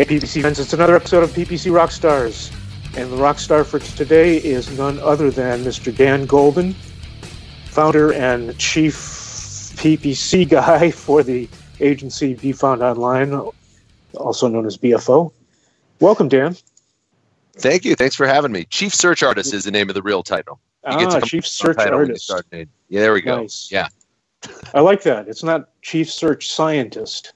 Hey, PPC friends, it's another episode of PPC Rockstars. And the rockstar for today is none other than Mr. Dan Golden, founder and chief PPC guy for the agency Be Found Online, also known as BFO. Welcome, Dan. Thank you. Thanks for having me. Chief Search Artist is the name of the real title. You ah, Chief Search Artist. Yeah, there we go. Nice. Yeah. I like that. It's not Chief Search Scientist.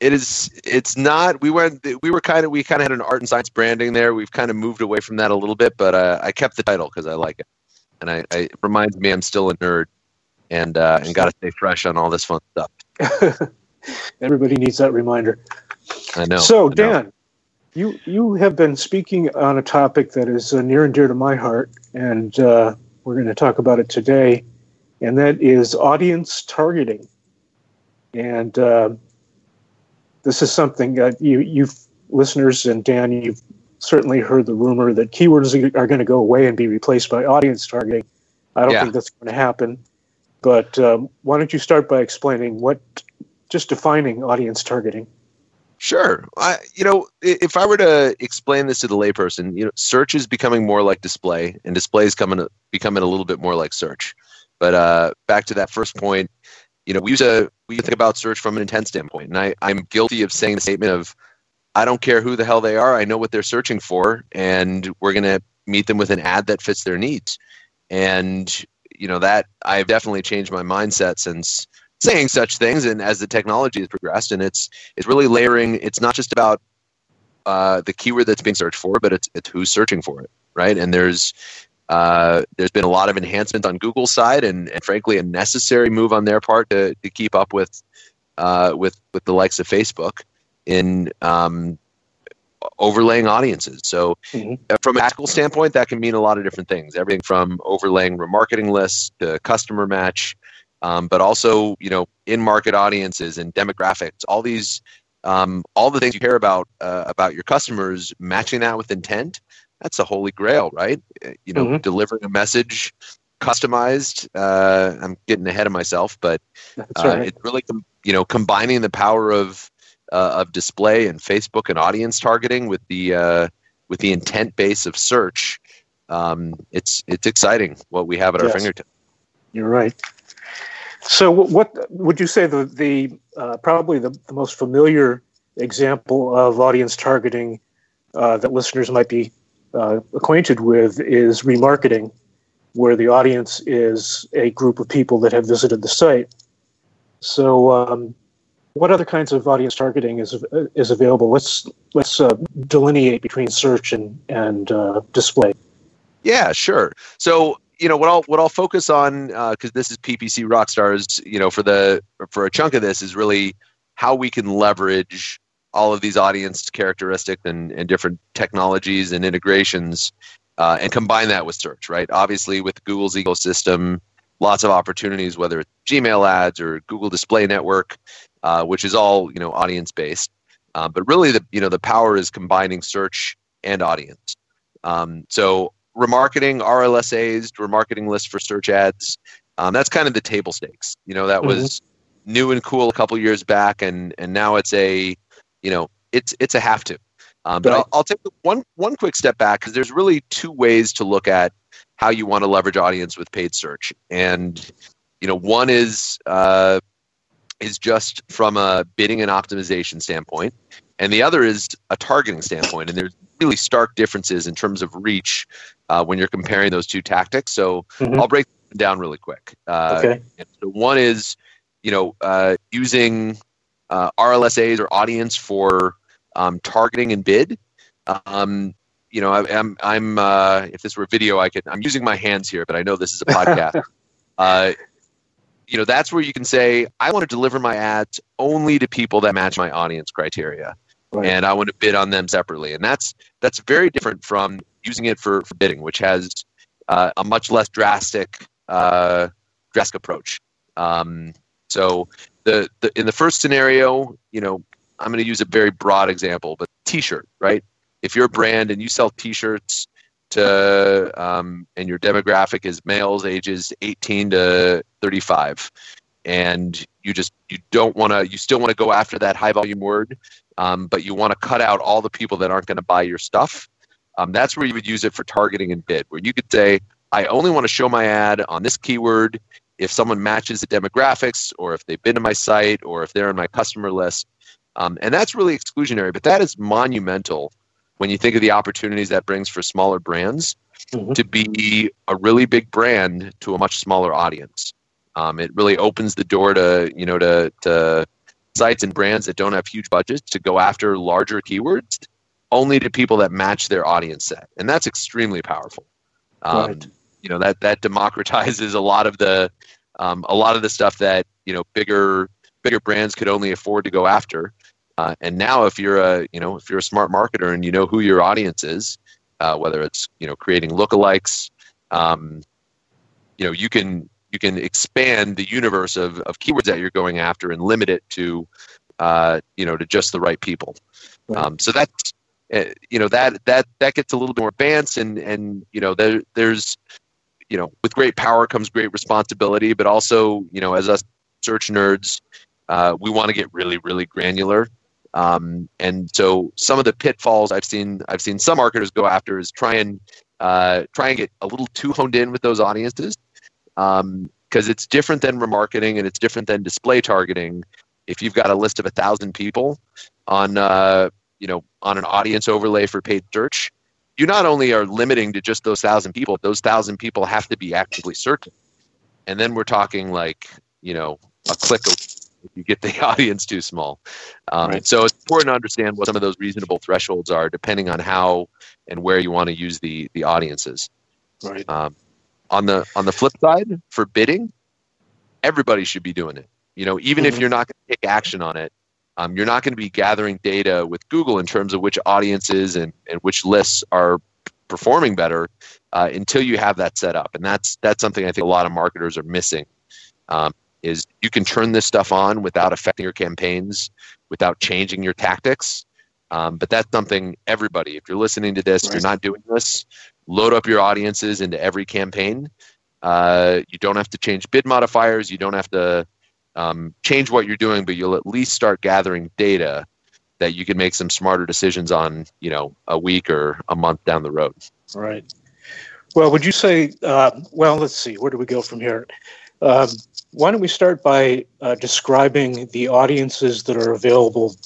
It is. It's not. We went. We were kind of. We kind of had an art and science branding there. We've kind of moved away from that a little bit, but uh, I kept the title because I like it, and I, I, it reminds me I'm still a nerd, and uh, and got to stay fresh on all this fun stuff. Everybody needs that reminder. I know. So, Dan, you you have been speaking on a topic that is uh, near and dear to my heart, and uh, we're going to talk about it today, and that is audience targeting. And uh, this is something that you you listeners and Dan, you've certainly heard the rumor that keywords are going to go away and be replaced by audience targeting. I don't yeah. think that's going to happen. But um, why don't you start by explaining what, just defining audience targeting? Sure. I, you know, if I were to explain this to the layperson, you know, search is becoming more like display, and display is coming becoming a little bit more like search. But uh, back to that first point, you know, we use a we think about search from an intent standpoint, and I I'm guilty of saying the statement of, I don't care who the hell they are, I know what they're searching for, and we're gonna meet them with an ad that fits their needs, and you know that I've definitely changed my mindset since saying such things and as the technology has progressed. And it's it's really layering it's not just about uh, the keyword that's being searched for but it's it's who's searching for it right? And there's uh, there's been a lot of enhancement on Google's side and, and frankly a necessary move on their part to, to keep up with uh, with with the likes of Facebook in um, overlaying audiences. So, mm-hmm. From a tactical standpoint, that can mean a lot of different things. Everything from overlaying remarketing lists to customer match um, but also you know in market audiences and demographics all these um, all the things you care about uh, about your customers matching that with intent that's the holy grail right uh, you know mm-hmm. delivering a message customized uh, i'm getting ahead of myself but uh, right. it's really com- you know combining the power of uh, of display and facebook and audience targeting with the uh, with the intent base of search um, it's it's exciting what we have at yes. our fingertips you're right so, what would you say the the uh, probably the, the, most familiar example of audience targeting uh, that listeners might be uh, acquainted with is remarketing, where the audience is a group of people that have visited the site. So, um, what other kinds of audience targeting is is available? Let's let's uh, delineate between search and and uh, display. Yeah, sure. So you know what I'll what I'll focus on because uh, this is PPC Rockstars. You know, for the for a chunk of this is really how we can leverage all of these audience characteristics and, and different technologies and integrations uh, and combine that with search. Right. Obviously, with Google's ecosystem, lots of opportunities, whether it's Gmail ads or Google Display Network, uh, which is all you know audience based. Uh, but really, the you know the power is combining search and audience. Um, so remarketing RLSAs, remarketing lists for search ads. Um, that's kind of the table stakes. You know, that mm-hmm. was new and cool a couple years back, and and now it's a, you know, it's it's a have to. Um, but right. I'll, I'll, take one one quick step back because there's really two ways to look at how you want to leverage audience with paid search, and you know, one is uh, is just from a bidding and optimization standpoint, and the other is a targeting standpoint. And there's really stark differences in terms of reach uh, when you're comparing those two tactics. So mm-hmm. I'll break down really quick. Uh, okay. So one is, you know, uh, using uh, RLSAs or audience for um, targeting and bid. Um, you know, I, am I'm, I'm uh, if this were video, I could. I'm using my hands here, but I know this is a podcast. Uh, you know, that's where you can say, I want to deliver my ads only to people that match my audience criteria. right. and I want to bid on them separately. And that's that's very different from using it for, for bidding, which has uh, a much less drastic uh, drastic approach. Um, so the, the in the first scenario, you know, I'm going to use a very broad example, but T-shirt, right? If you're a brand and you sell T-shirts to um, and your demographic is males ages 18 to 35 and you just you don't want to you still want to go after that high volume word um, but you want to cut out all the people that aren't going to buy your stuff um, that's where you would use it for targeting and bid where you could say i only want to show my ad on this keyword if someone matches the demographics or if they've been to my site or if they're on my customer list um, and that's really exclusionary but that is monumental when you think of the opportunities that brings for smaller brands mm-hmm. to be a really big brand to a much smaller audience. Um, it really opens the door to you know to, to sites and brands that don't have huge budgets to go after larger keywords only to people that match their audience set, and that's extremely powerful. Um, right. You know that that democratizes a lot of the um, a lot of the stuff that you know bigger bigger brands could only afford to go after. Uh, and now, if you're a you know if you're a smart marketer and you know who your audience is, uh, whether it's you know creating lookalikes, um, you know you can you can expand the universe of, of keywords that you're going after and limit it to uh, you know to just the right people. Um, so that's uh, you know that that that gets a little bit more advanced and and you know there there's you know with great power comes great responsibility, but also you know as us search nerds, uh, we want to get really really granular. Um, and so some of the pitfalls I've seen I've seen some marketers go after is try and uh, try and get a little too honed in with those audiences because um, it's different than remarketing and it's different than display targeting. If you've got a list of a thousand people on uh, you know on an audience overlay for paid search, you not only are limiting to just those thousand people, those thousand people have to be actively searching, and then we're talking like you know a click if you get the audience too small. Um, right. So it's important to understand what some of those reasonable thresholds are, depending on how and where you want to use the the audiences. Right. Um, on the on the flip side, for bidding, everybody should be doing it. You know, even mm-hmm. if you're not going to take action on it, um, you're not going to be gathering data with Google in terms of which audiences and, and which lists are performing better uh, until you have that set up. And that's that's something I think a lot of marketers are missing. Um, is you can turn this stuff on without affecting your campaigns, without changing your tactics. Um, but that's something everybody, if you're listening to this, right. you're not doing this, load up your audiences into every campaign. Uh, you don't have to change bid modifiers. You don't have to um, change what you're doing, but you'll at least start gathering data that you can make some smarter decisions on, you know, a week or a month down the road. Right. Well, would you say, uh, well, let's see, where do we go from here? Um, why don't we start by uh, describing the audiences that are available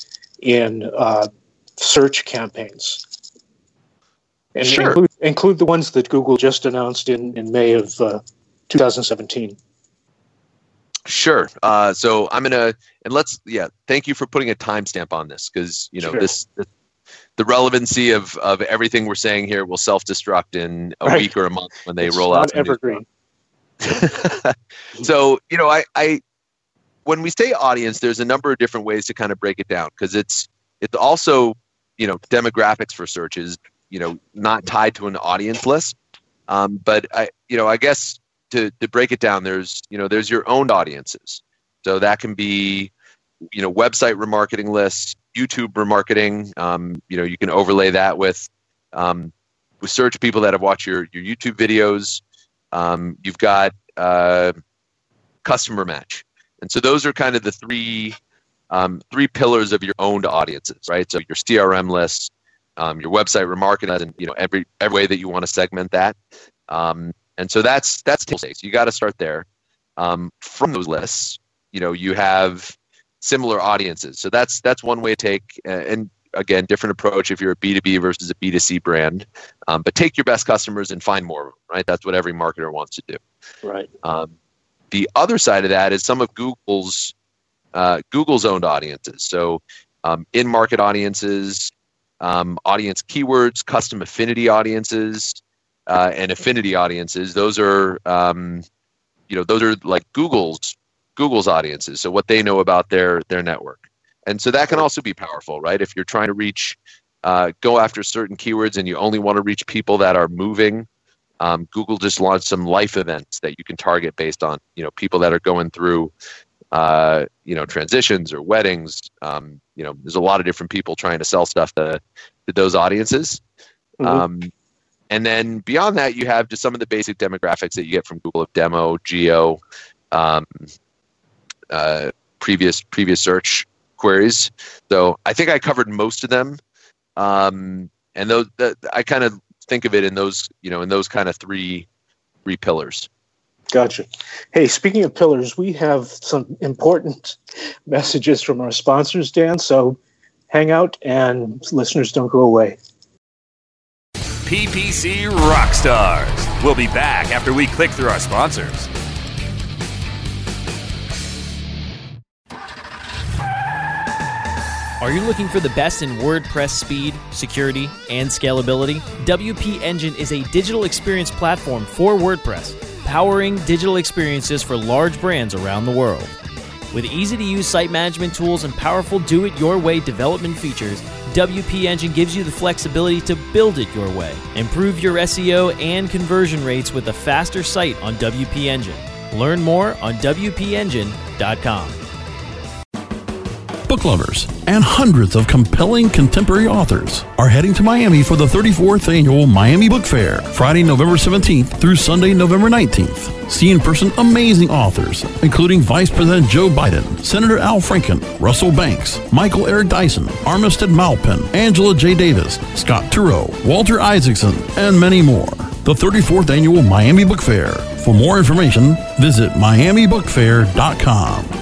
in uh, search campaigns? And sure. include, include, the ones that Google just announced in, in May of uh, 2017. Sure. Uh, so I'm gonna and let's yeah. Thank you for putting a timestamp on this because you know sure. this, this, the relevancy of of everything we're saying here will self destruct in a right. week or a month when they it's roll out. Evergreen. so you know, I, I when we say audience, there's a number of different ways to kind of break it down because it's it's also you know demographics for searches you know not tied to an audience list, um, but I you know I guess to to break it down, there's you know there's your own audiences, so that can be you know website remarketing lists, YouTube remarketing. Um, you know you can overlay that with um, with search people that have watched your your YouTube videos. Um, you've got uh, customer match, and so those are kind of the three um, three pillars of your owned audiences, right? So your CRM list, um, your website remarketing, and you know every every way that you want to segment that. Um, and so that's that's table stakes. You got to start there. Um, from those lists, you know, you have similar audiences. So that's that's one way to take. And again, different approach if you're a B2B versus a B2C brand. Um, but take your best customers and find more of them, right? That's what every marketer wants to do. Right. Um, the other side of that is some of Google's uh, Google's owned audiences. So um, in-market audiences, um, audience keywords, custom affinity audiences, uh, and affinity audiences. Those are um, you know those are like Google's Google's audiences. So what they know about their their network. and so that can also be powerful, right? If you're trying to reach, uh, go after certain keywords, and you only want to reach people that are moving. Um, Google just launched some life events that you can target based on you know people that are going through uh, you know transitions or weddings. Um, you know, there's a lot of different people trying to sell stuff to, to those audiences. Mm-hmm. Um, and then beyond that, you have just some of the basic demographics that you get from Google of demo, geo, um, uh, previous previous search queries. So I think I covered most of them, um, and those the, I kind of think of it in those you know in those kind of three three pillars. Gotcha. Hey, speaking of pillars, we have some important messages from our sponsors, Dan. So hang out and listeners don't go away. PPC Rockstars. We'll be back after we click through our sponsors. Are you looking for the best in WordPress speed, security, and scalability? WP Engine is a digital experience platform for WordPress, powering digital experiences for large brands around the world. With easy to use site management tools and powerful do it your way development features, WP Engine gives you the flexibility to build it your way. Improve your SEO and conversion rates with a faster site on WP Engine. Learn more on WPEngine.com book lovers, and hundreds of compelling contemporary authors are heading to Miami for the 34th annual Miami Book Fair, Friday, November 17th through Sunday, November 19th. See in person amazing authors, including Vice President Joe Biden, Senator Al Franken, Russell Banks, Michael Eric Dyson, Armistead Maupin, Angela J. Davis, Scott Turow, Walter Isaacson, and many more. The 34th annual Miami Book Fair. For more information, visit miamibookfair.com.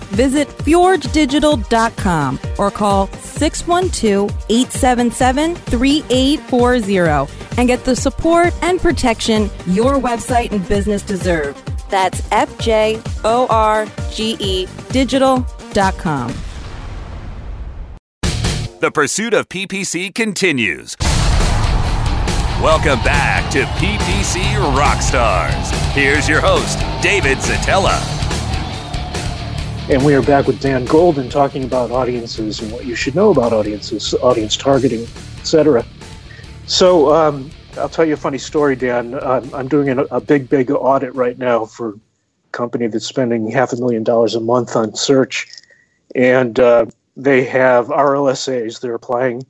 Visit fjorgedigital.com or call 612-877-3840 and get the support and protection your website and business deserve. That's F-J-O-R-G-E digital.com. The pursuit of PPC continues. Welcome back to PPC Rockstars. Here's your host, David Szetela. And we are back with Dan Golden talking about audiences and what you should know about audiences, audience targeting, etc. So um, I'll tell you a funny story, Dan. I'm, I'm doing a, a, big, big audit right now for a company that's spending half a million dollars a month on search, and uh, they have RLSAs. They're applying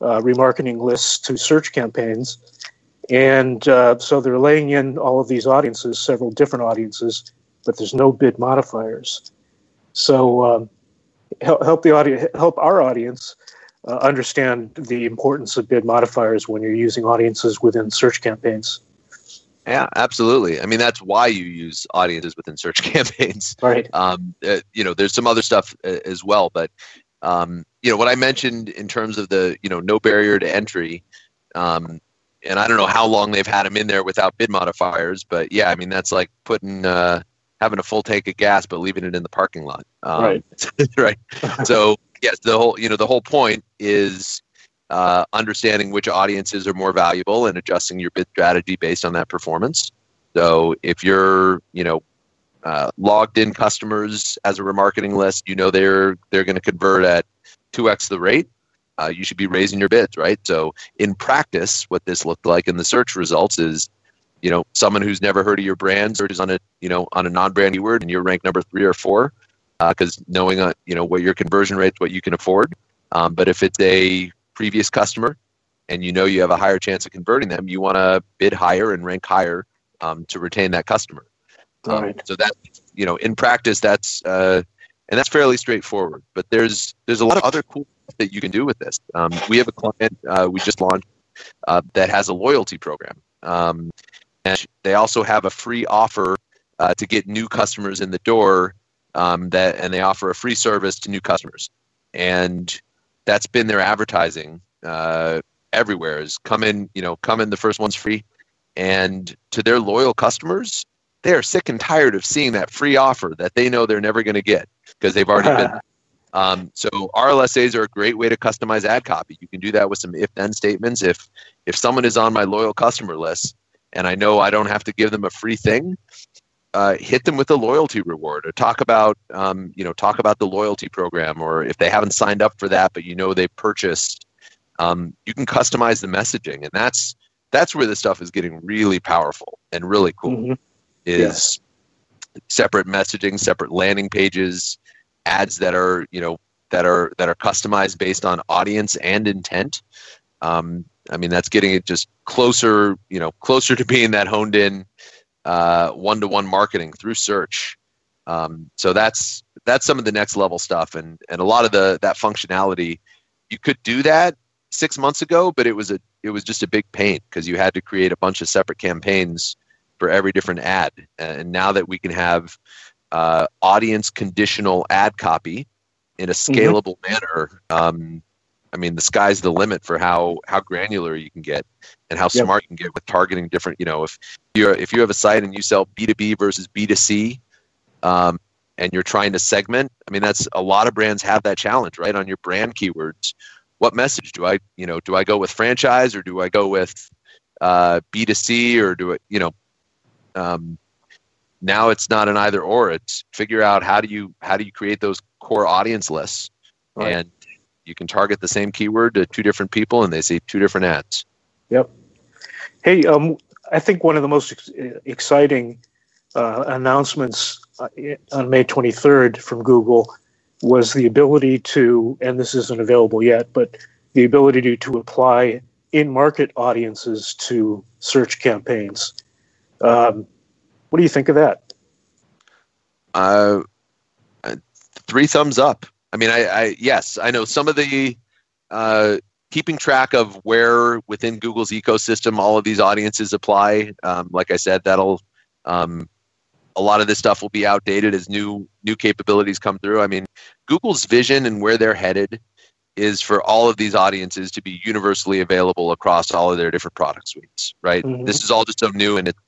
uh, remarketing lists to search campaigns, and uh, so they're laying in all of these audiences, several different audiences, but there's no bid modifiers. So um, help, help the audience, help our audience uh, understand the importance of bid modifiers when you're using audiences within search campaigns. Yeah, absolutely. I mean, that's why you use audiences within search campaigns. Right. Um, uh, you know, there's some other stuff uh, as well, but um, you know what I mentioned in terms of the you know no barrier to entry. Um, and I don't know how long they've had them in there without bid modifiers, but yeah, I mean that's like putting uh, having a full tank of gas but leaving it in the parking lot. Um, right. right. So yes, the whole you know the whole point is uh, understanding which audiences are more valuable and adjusting your bid strategy based on that performance. So if you're you know uh, logged in customers as a remarketing list, you know they're they're going to convert at two x the rate. Uh, you should be raising your bids, right? So in practice, what this looked like in the search results is you know someone who's never heard of your brand searches on a you know on a non-brand word and you're ranked number three or four because uh, knowing uh, you know what your conversion rates what you can afford. Um, but if it's a previous customer and you know you have a higher chance of converting them you want to bid higher and rank higher um, to retain that customer. Um, right. so that you know in practice that's uh, and that's fairly straightforward but there's there's a lot of other cool that you can do with this. Um, we have a client uh, we just launched uh, that has a loyalty program. Um, and they also have a free offer uh, to get new customers in the door. Um, that and they offer a free service to new customers, and that's been their advertising uh, everywhere is come in, you know, come in the first one's free. And to their loyal customers, they're sick and tired of seeing that free offer that they know they're never going to get because they've already been. Um, so RLSAs are a great way to customize ad copy. You can do that with some if-then statements. If if someone is on my loyal customer list and I know I don't have to give them a free thing, uh, hit them with a loyalty reward or talk about um, you know talk about the loyalty program or if they haven't signed up for that but you know they purchased um, you can customize the messaging and that's that's where this stuff is getting really powerful and really cool mm-hmm. is yeah. separate messaging separate landing pages ads that are you know that are that are customized based on audience and intent um, i mean that's getting it just closer you know closer to being that honed in uh, one-to-one marketing through search. Um, so that's that's some of the next level stuff, and and a lot of the that functionality. You could do that six months ago, but it was a it was just a big pain because you had to create a bunch of separate campaigns for every different ad. And now that we can have uh, audience conditional ad copy in a mm-hmm. scalable mm-hmm. manner, um, I mean, the sky's the limit for how how granular you can get and how yep. smart you can get with targeting different. You know, if you if you have a site and you sell B two B versus B two C, um, and you're trying to segment, I mean, that's a lot of brands have that challenge, right? On your brand keywords, what message do I, you know, do I go with franchise or do I go with uh, B two C or do it, you know? Um, now it's not an either or. It's figure out how do you how do you create those core audience lists right. and you can target the same keyword to two different people and they see two different ads. Yep. Hey, um, I think one of the most ex- exciting uh, announcements uh, on May 23rd from Google was the ability to, and this isn't available yet, but the ability to, to apply in market audiences to search campaigns. Um, what do you think of that? Uh, three thumbs up. I mean, I, I yes, I know some of the uh, keeping track of where within Google's ecosystem all of these audiences apply. Um, like I said, that'll um, a lot of this stuff will be outdated as new new capabilities come through. I mean, Google's vision and where they're headed is for all of these audiences to be universally available across all of their different product suites. Right. Mm-hmm. This is all just so new and it's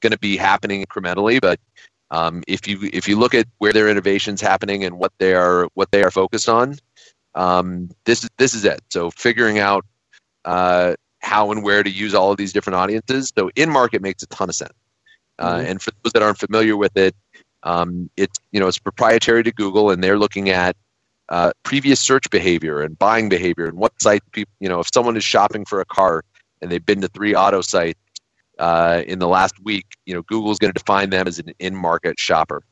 going to be happening incrementally, but um, if you if you look at where their innovations happening and what they are what they are focused on, um, this is this is it. So figuring out uh, how and where to use all of these different audiences. So in market makes a ton of sense. Uh, mm-hmm. And for those that aren't familiar with it, um, it's you know it's proprietary to Google, and they're looking at uh, previous search behavior and buying behavior and what site people you know if someone is shopping for a car and they've been to three auto sites uh, in the last week, you know, Google's going to define them as an in-market shopper,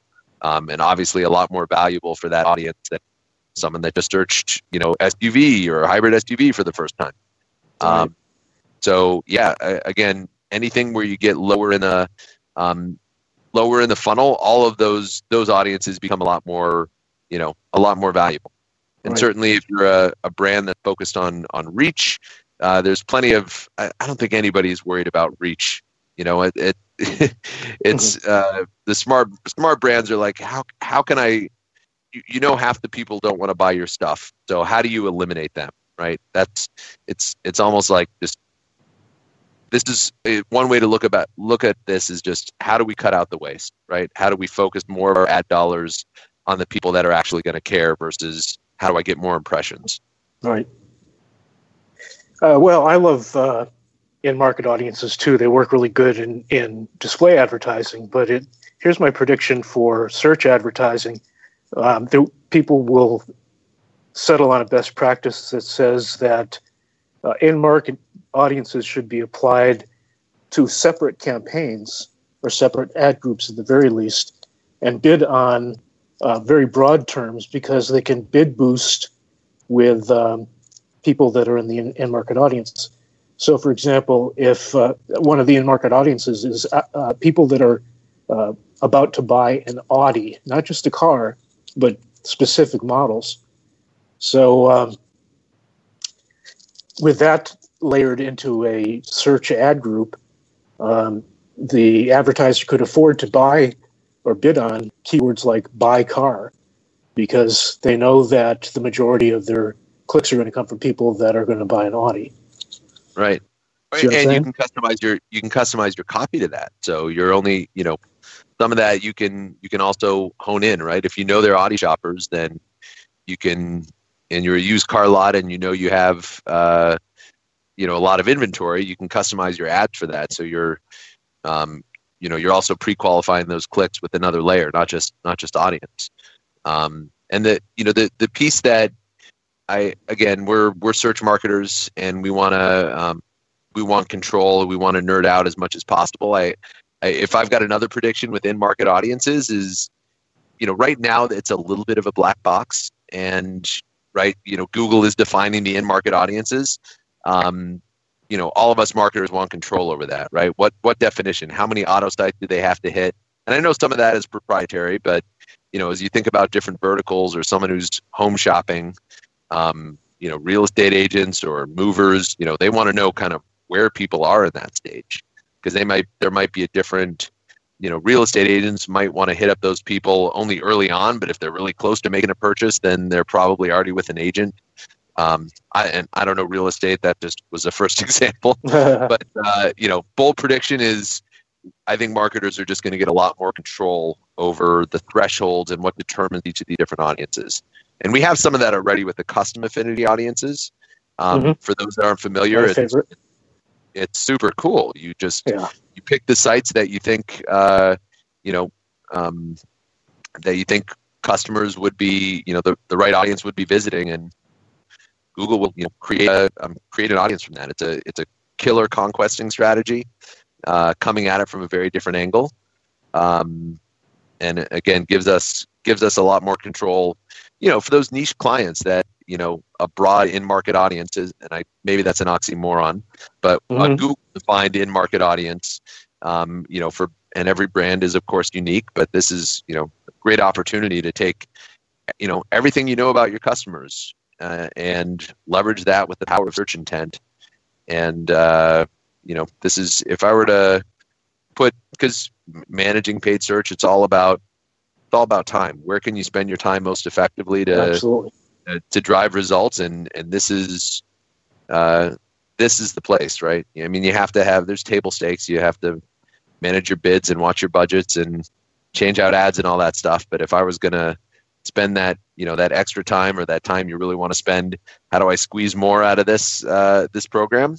um, and obviously a lot more valuable for that audience than someone that just searched, you know, SUV or hybrid SUV for the first time. Um, so yeah, again, anything where you get lower in the um, lower in the funnel, all of those those audiences become a lot more, you know, a lot more valuable. And right. certainly, if you're a, a brand that's focused on on reach, uh, there's plenty of. I, I, don't think anybody's worried about reach. You know, it, it it's mm-hmm. uh, the smart smart brands are like how how can I? You, you know, half the people don't want to buy your stuff. So how do you eliminate them? Right. That's it's it's almost like just this is uh, one way to look about look at this is just how do we cut out the waste right how do we focus more of our ad dollars on the people that are actually going to care versus how do i get more impressions right uh, well, I love uh, in-market audiences too. They work really good in, in display advertising. But it, here's my prediction for search advertising: um, the, people will settle on a best practice that says that uh, in-market audiences should be applied to separate campaigns or separate ad groups at the very least, and bid on uh, very broad terms because they can bid boost with um, people that are in the in market audience. So, for example, if uh, one of the in market audiences is uh, uh, people that are uh, about to buy an Audi, not just a car, but specific models. So, um, with that layered into a search ad group, um, the advertiser could afford to buy or bid on keywords like buy car because they know that the majority of their clicks are going to come from people that are going to buy an Audi. Right. What and you can customize your you can customize your copy to that. So you're only you know some of that you can you can also hone in right. If you know they're Audi shoppers, then you can and you're a used car lot and you know you have uh, you know a lot of inventory. You can customize your ads for that. So you're um, you know you're also pre-qualifying those clicks with another layer, not just not just audience. Um, and the you know the the piece that I again we're we're search marketers and we want to um, we want control. We want to nerd out as much as possible. I, I if I've got another prediction within market audiences is, you know, right now it's a little bit of a black box, and right, you know, Google is defining the in market audiences. Um, you know, all of us marketers want control over that, right? What what definition? How many auto sites do they have to hit? And I know some of that is proprietary, but you know, as you think about different verticals or someone who's home shopping, um, you know, real estate agents or movers, you know, they want to know kind of where people are in that stage. Because they might there might be a different you know real estate agents might want to hit up those people only early on but if they're really close to making a purchase then they're probably already with an agent. Um, I, and I don't know real estate that just was the first example. But uh, you know bold prediction is i think marketers are just going to get a lot more control over the thresholds and what determines each of the different audiences and we have some of that already with the custom affinity audiences um, Mhm. for those that aren't familiar it's, it's super cool. You just Yeah. you pick the sites that you think uh, you know um, that you think customers would be you know the, the right audience would be visiting, and Google will you know create a um, create an audience from that. It's a it's a killer conquesting strategy, uh, coming at it from a very different angle, um, and again gives us gives us a lot more control. You know, for those niche clients that you know a broad in market audience is, and I maybe that's an oxymoron, but a Mhm. Google defined in market audience, um, you know, for and every brand is of course unique, but this is you know a great opportunity to take you know everything you know about your customers uh, and leverage that with the power of search intent. And uh, you know, this is if I were to put because managing paid search, it's all about all about time. Where can you spend your time most effectively to Absolutely. uh, to drive results and and this is uh, this is the place right i mean you have to have there's table stakes you have to manage your bids and watch your budgets and change out ads and all that stuff but if i was going to spend that you know that extra time or that time you really want to spend how do i squeeze more out of this uh, this program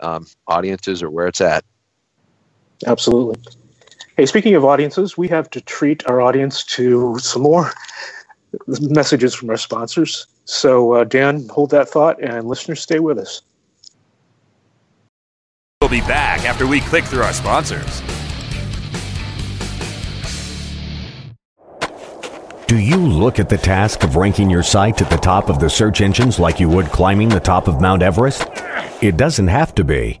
um, audiences are where it's at Absolutely. Hey, speaking of audiences, we have to treat our audience to some more messages from our sponsors. So, uh, Dan, hold that thought, and listeners, stay with us. We'll be back after we click through our sponsors. Do you look at the task of ranking your site at the top of the search engines like you would climbing the top of Mount Everest? It doesn't have to be.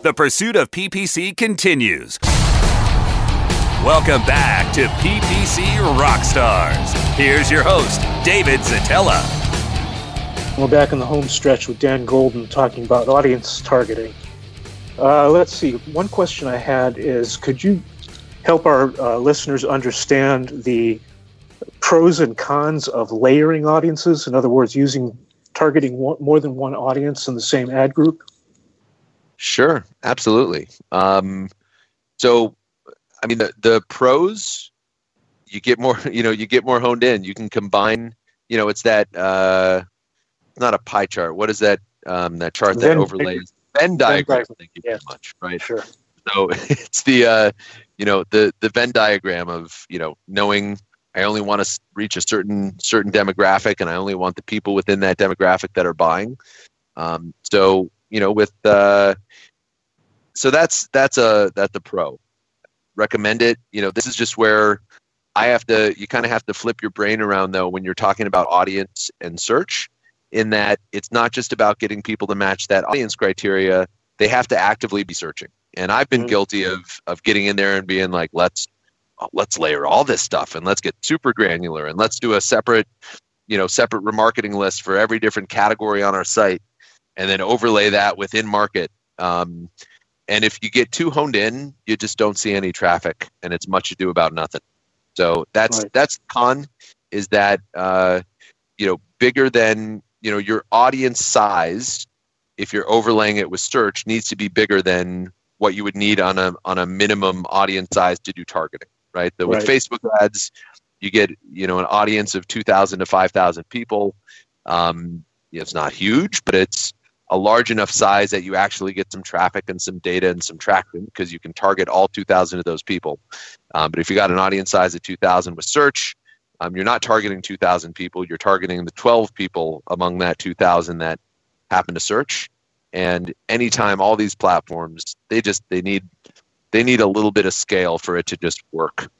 The pursuit of PPC continues. Welcome back to PPC Rockstars. Here's your host, David Szetela. We're back in the home stretch with Dan Golden talking about audience targeting. Uh, let's see. One question I had is could you help our uh, listeners understand the pros and cons of layering audiences? In other words, using targeting one, more than one audience in the same ad group? Sure, absolutely. Um, so, I mean, the, the pros, you get more, you know, you get more honed in. You can combine, you know, it's that, uh, not a pie chart. What is that, um, that chart that overlays? Venn diagram. diagram, Thank you yeah. very much. Right. Sure. So it's the, uh, you know, the, the Venn diagram of, you know, knowing I only want to reach a certain, certain demographic and I only want the people within that demographic that are buying. Um, so, you know, with, uh, so that's that's a that's a pro. Recommend it. You know this is just where i have to you kind of have to flip your brain around though when you're talking about audience and search in that it's not just about getting people to match that audience criteria. They have to actively be searching. And i've been Mhm. guilty of of getting in there and being like let's let's layer all this stuff and let's get super granular and let's do a separate you know separate remarketing list for every different category on our site and then overlay that within market um, and if you get too honed in, you just don't see any traffic, and it's much ado about nothing. So that's Right. that's the con is that uh, you know bigger than you know your audience size. If you're overlaying it with search, needs to be bigger than what you would need on a on a minimum audience size to do targeting. Right. So with Facebook ads, you get you know an audience of two thousand to five thousand people. Um, it's not huge, but it's a large enough size that you actually get some traffic and some data and some traction because you can target all 2,000 of those people. Um, but if you got an audience size of 2,000 with search, um, you're not targeting 2,000 people. You're targeting the 12 people among that 2,000 that happen to search. And anytime all these platforms, they just they need they need a little bit of scale for it to just work.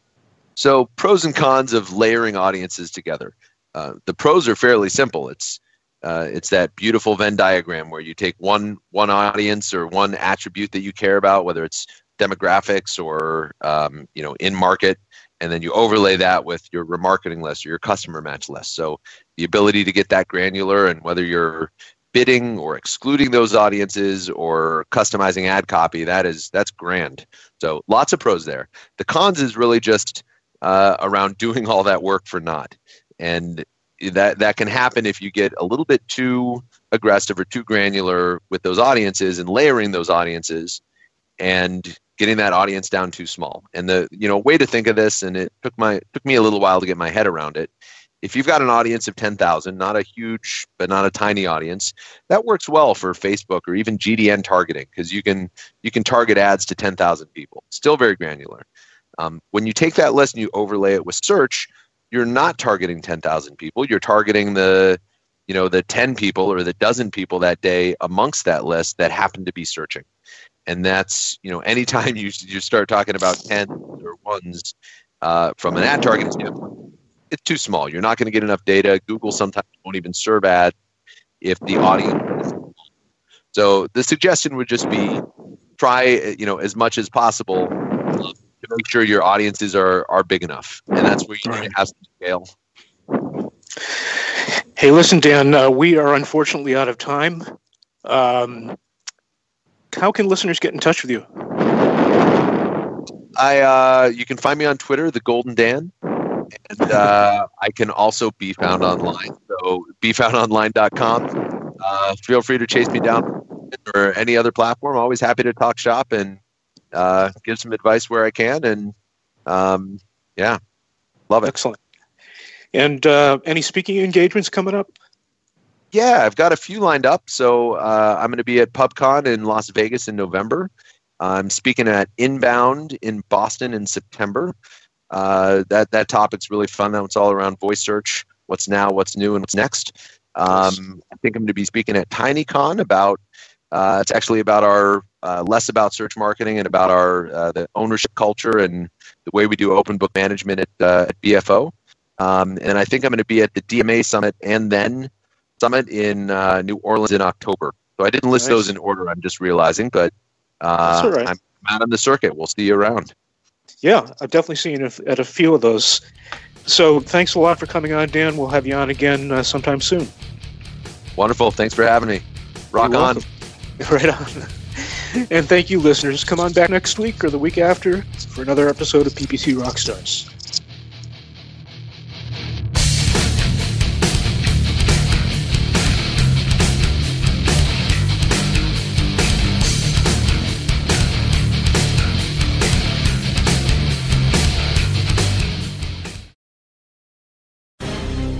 So pros and cons of layering audiences together. Uh, the pros are fairly simple. It's uh, it's that beautiful Venn diagram where you take one one audience or one attribute that you care about, whether it's demographics or um, you know in market, and then you overlay that with your remarketing list or your customer match list. So the ability to get that granular and whether you're bidding or excluding those audiences or customizing ad copy, that is that's grand. So lots of pros there. The cons is really just uh, around doing all that work for naught, and that that can happen if you get a little bit too aggressive or too granular with those audiences and layering those audiences and getting that audience down too small. And the you know way to think of this, and it took my took me a little while to get my head around it. If you've got an audience of ten thousand, not a huge but not a tiny audience, that works well for Facebook or even GDN targeting because you can you can target ads to ten thousand people. Still very granular. Um, when you take that list and you overlay it with search, you're not targeting 10,000 people. You're targeting the, you know, the 10 people or the dozen people that day amongst that list that happen to be searching. And that's, you know, anytime you, you start talking about tens or ones uh, from an ad targeting standpoint, it's too small. You're not going to get enough data. Google sometimes won't even serve ads if the audience is. So the suggestion would just be try, you know, as much as possible to make sure your audiences are are big enough, and that's where you need to have some scale. Hey, listen, Dan, uh, we are unfortunately out of time. Um, how can listeners get in touch with you? I uh, you can find me on Twitter, the Golden Dan, and uh, I can also be found online. So befoundonline.com. Uh, feel free to chase me down or any other platform. Always happy to talk shop and uh, give some advice where I can. And um, yeah, love it. Excellent. And uh, any speaking engagements coming up? Yeah, I've got a few lined up. So uh, I'm going to be at PubCon in Las Vegas in November. I'm speaking at Inbound in Boston in September. Uh, that that topic's really fun. That it's all around voice search. What's now? What's new? And what's next? Um, I think I'm going to be speaking at TinyCon about. Uh, it's actually about our uh, less about search marketing and about our uh, the ownership culture and the way we do open book management at, uh, at BFO. Um, and I think I'm going to be at the DMA summit and then summit in uh, New Orleans in October. So I didn't list Nice. those in order. I'm just realizing, but uh, That's. I'm out on the circuit. We'll see you around. yeah, I've definitely seen at a few of those. So thanks a lot for coming on, Dan. We'll have you on again uh, sometime soon. Wonderful. Thanks for having me. Rock You're on. welcome. Right on. And thank you, listeners. Come on back next week or the week after for another episode of PPC Rockstars.